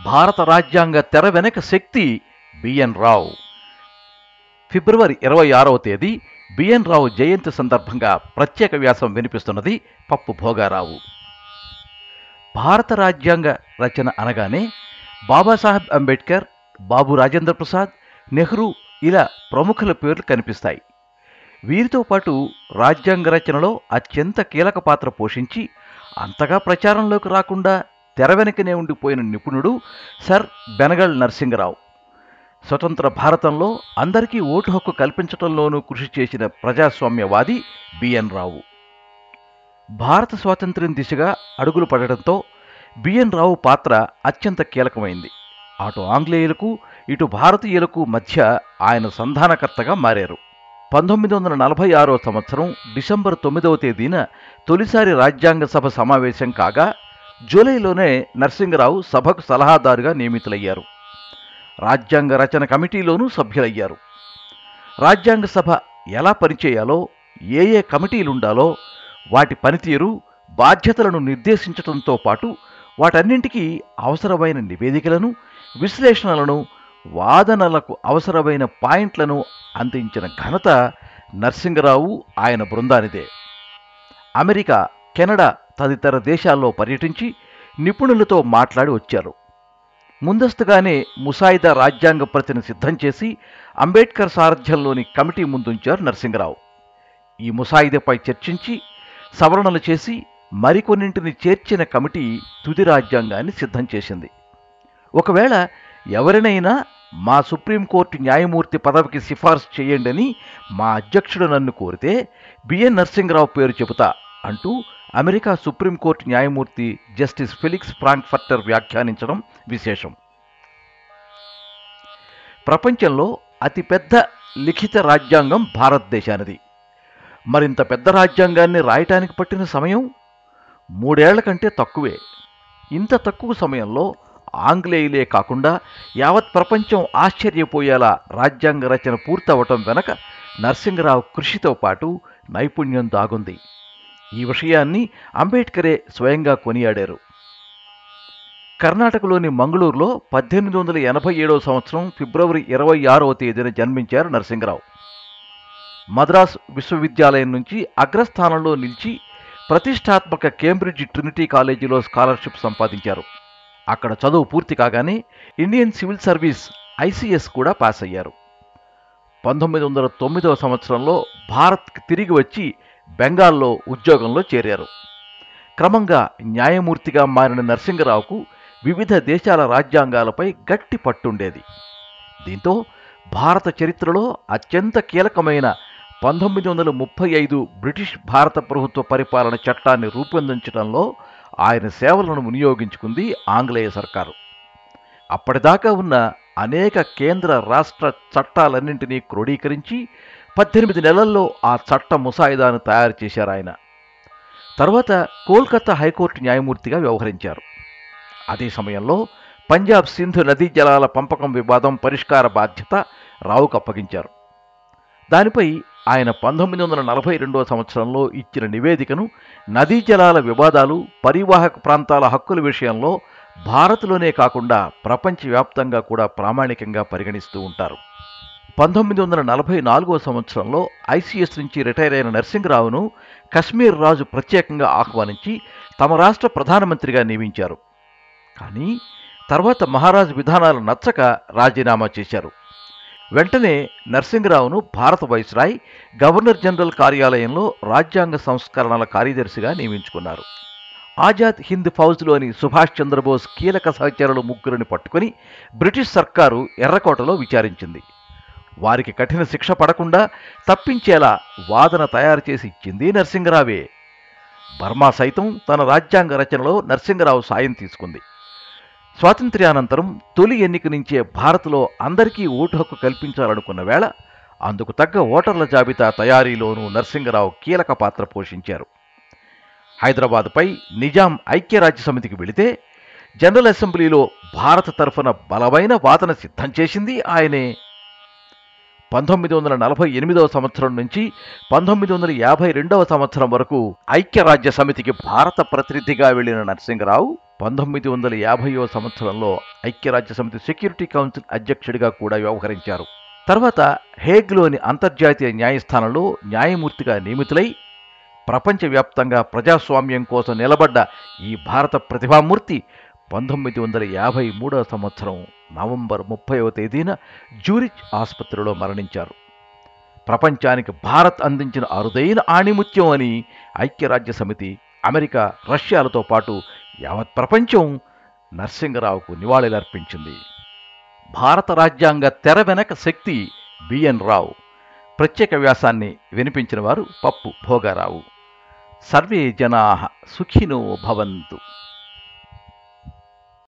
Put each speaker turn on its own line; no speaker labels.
భారత రాజ్యాంగ తెర వెనక శక్తి బిఎన్ రావు. ఫిబ్రవరి ఇరవై ఆరవ తేదీ బిఎన్ రావు జయంతి సందర్భంగా ప్రత్యేక వ్యాసం వినిపిస్తున్నది పప్పు భోగారావు. భారత రాజ్యాంగ రచన అనగానే బాబాసాహెబ్ అంబేద్కర్ బాబు రాజేంద్ర ప్రసాద్ నెహ్రూ ఇలా ప్రముఖుల పేర్లు కనిపిస్తాయి. వీరితో పాటు రాజ్యాంగ రచనలో అత్యంత కీలక పాత్ర పోషించి అంతగా ప్రచారంలోకి రాకుండా తెర వెనకనే ఉండిపోయిన నిపుణుడు సర్ బెనగల్ నరసింగరావు. స్వతంత్ర భారతంలో అందరికీ ఓటు హక్కు కల్పించడంలోనూ కృషి చేసిన ప్రజాస్వామ్యవాది బిఎన్ రావు. భారత స్వాతంత్ర్యం దిశగా అడుగులు పడడంతో బిఎన్ రావు పాత్ర అత్యంత కీలకమైంది. అటు ఆంగ్లేయులకు ఇటు భారతీయులకు మధ్య ఆయన సంధానకర్తగా మారారు. పంతొమ్మిది వందల నలభై ఆరో సంవత్సరం డిసెంబర్ తొమ్మిదవ తేదీన తొలిసారి రాజ్యాంగ సభ సమావేశం కాగా జూలైలోనే నరసింగరావు సభకు సలహాదారుగా నియమితులయ్యారు. రాజ్యాంగ రచన కమిటీలోనూ సభ్యులయ్యారు. రాజ్యాంగ సభ ఎలా పనిచేయాలో ఏ ఏ కమిటీలుండాలో వాటి పనితీరు బాధ్యతలను నిర్దేశించడంతో పాటు వాటన్నింటికీ అవసరమైన నివేదికలను విశ్లేషణలను వాదనలకు అవసరమైన పాయింట్లను అందించిన ఘనత నరసింగరావు ఆయన బృందానిదే. అమెరికా కెనడా తదితర దేశాల్లో పర్యటించి నిపుణులతో మాట్లాడి వచ్చారు. ముందస్తుగానే ముసాయిదా రాజ్యాంగ ప్రతిని సిద్ధం చేసి అంబేద్కర్ సారథ్యంలోని కమిటీ ముందుంచారు నరసింహరావు. ఈ ముసాయిదాపై చర్చించి సవరణలు చేసి మరికొన్నింటిని చేర్చిన కమిటీ తుది రాజ్యాంగాన్ని సిద్ధం చేసింది. ఒకవేళ ఎవరినైనా మా సుప్రీంకోర్టు న్యాయమూర్తి పదవికి సిఫార్సు చేయండి అని మా అధ్యక్షుడు నన్ను కోరితే బిఎన్ నరసింహరావు పేరు చెబుతా అంటూ అమెరికా సుప్రీంకోర్టు న్యాయమూర్తి జస్టిస్ ఫిలిక్స్ ఫ్రాంక్ఫర్టర్ వ్యాఖ్యానించడం విశేషం. ప్రపంచంలో అతిపెద్ద లిఖిత రాజ్యాంగం భారతదేశానిది. మరింత పెద్ద రాజ్యాంగాన్ని రాయటానికి పట్టిన సమయం మూడేళ్ళ కంటే తక్కువే. ఇంత తక్కువ సమయంలో ఆంగ్లేయులే కాకుండా యావత్ ప్రపంచం ఆశ్చర్యపోయేలా రాజ్యాంగ రచన పూర్తవటం వెనక నరసింహరావు కృషితో పాటు నైపుణ్యం దాగుంది. ఈ విషయాన్ని అంబేద్కరే స్వయంగా కొనియాడారు. కర్ణాటకలోని మంగళూరులో పద్దెనిమిది వందల ఎనభై ఏడవ సంవత్సరం ఫిబ్రవరి ఇరవై ఆరవ తేదీన జన్మించారు నరసింహరావు. మద్రాస్ విశ్వవిద్యాలయం నుంచి అగ్రస్థానంలో నిలిచి ప్రతిష్టాత్మక కేంబ్రిడ్జ్ ట్రినిటీ కాలేజీలో స్కాలర్షిప్ సంపాదించారు. అక్కడ చదువు పూర్తి కాగానే ఇండియన్ సివిల్ సర్వీస్ ఐసీఎస్ కూడా పాస్ అయ్యారు పంతొమ్మిది వందల తొమ్మిదవ సంవత్సరంలో భారత్కి తిరిగి వచ్చి బెంగాల్లో ఉద్యోగంలో చేరారు. క్రమంగా న్యాయమూర్తిగా మారిన నరసింగరావుకు వివిధ దేశాల రాజ్యాంగాలపై గట్టి పట్టుండేది. దీంతో భారత చరిత్రలో అత్యంత కీలకమైన పంతొమ్మిది వందల ముప్పై ఐదు బ్రిటిష్ భారత ప్రభుత్వ పరిపాలన చట్టాన్ని రూపొందించడంలో ఆయన సేవలను వినియోగించుకుంది ఆంగ్లేయ సర్కారు. అప్పటిదాకా ఉన్న అనేక కేంద్ర రాష్ట్ర చట్టాలన్నింటినీ క్రోడీకరించి పద్దెనిమిది నెలల్లో ఆ చట్ట ముసాయిదాను తయారు చేశారు ఆయన. తర్వాత కోల్కతా హైకోర్టు న్యాయమూర్తిగా వ్యవహరించారు. అదే సమయంలో పంజాబ్ సింధు నదీ జలాల పంపకం వివాదం పరిష్కార బాధ్యత రావుకు అప్పగించారు. దానిపై ఆయన పంతొమ్మిది వందల నలభై రెండవ సంవత్సరంలో ఇచ్చిన నివేదికను నదీ జలాల వివాదాలు పరివాహక ప్రాంతాల హక్కుల విషయంలో భారత్లోనే కాకుండా ప్రపంచవ్యాప్తంగా కూడా ప్రామాణికంగా పరిగణిస్తూ ఉంటారు. పంతొమ్మిది వందల నలభై నాలుగో సంవత్సరంలో ఐసీఎస్ నుంచి రిటైర్ అయిన నరసింహరావును కశ్మీర్ రాజు ప్రత్యేకంగా ఆహ్వానించి తమ రాష్ట్ర ప్రధానమంత్రిగా నియమించారు. కానీ తర్వాత మహారాజు విధానాలు నచ్చక రాజీనామా చేశారు. వెంటనే నరసింహరావును భారత వైస్రాయ్ గవర్నర్ జనరల్ కార్యాలయంలో రాజ్యాంగ సంస్కరణల కార్యదర్శిగా నియమించుకున్నారు. ఆజాద్ హింద్ ఫౌజ్లోని సుభాష్ చంద్రబోస్ కీలక సహచరులు ముగ్గురిని పట్టుకుని బ్రిటిష్ సర్కారు ఎర్రకోటలో విచారించింది. వారికి కఠిన శిక్ష పడకుండా తప్పించేలా వాదన తయారు చేసి ఇచ్చింది నరసింగరావే బర్మా సైతం తన రాజ్యాంగ రచనలో నరసింగరావు సాయం తీసుకుంది. స్వాతంత్ర్యానంతరం తొలి ఎన్నిక నుంచే భారత్లో అందరికీ ఓటు హక్కు కల్పించాలనుకున్న వేళ అందుకు తగ్గ ఓటర్ల జాబితా తయారీలోనూ నరసింగరావు కీలక పాత్ర పోషించారు. హైదరాబాద్పై నిజాం ఐక్యరాజ్య సమితికి వెళితే జనరల్ అసెంబ్లీలో భారత తరఫున బలమైన వాదన సిద్ధం చేసింది ఆయనే. పంతొమ్మిది వందల నలభై ఎనిమిదవ సంవత్సరం నుంచి పంతొమ్మిది వందల యాభై రెండవ సంవత్సరం వరకు ఐక్యరాజ్య సమితికి భారత ప్రతినిధిగా వెళ్ళిన నరసింహరావు పంతొమ్మిది వందల యాభైవ సంవత్సరంలో ఐక్యరాజ్య సమితి సెక్యూరిటీ కౌన్సిల్ అధ్యక్షుడిగా కూడా వ్యవహరించారు. తర్వాత హేగ్లోని అంతర్జాతీయ న్యాయస్థానంలో న్యాయమూర్తిగా నియమితులై ప్రపంచవ్యాప్తంగా ప్రజాస్వామ్యం కోసం నిలబడ్డ ఈ భారత ప్రతిభామూర్తి పంతొమ్మిది వందల యాభై మూడవ సంవత్సరం నవంబర్ ముప్పైవ తేదీన జూరిచ్ ఆసుపత్రిలో మరణించారు. ప్రపంచానికి భారత్ అందించిన అరుదైన ఆణిముత్యం అని ఐక్యరాజ్య సమితి అమెరికా రష్యాలతో పాటు యావత్ ప్రపంచం నరసింగరావుకు నివాళులర్పించింది. భారత రాజ్యాంగ తెర వెనక శక్తి బిఎన్ రావు. ప్రత్యేక వ్యాసాన్ని వినిపించిన వారు పప్పు భోగారావు. సర్వే జనా సుఖినో భవంతు.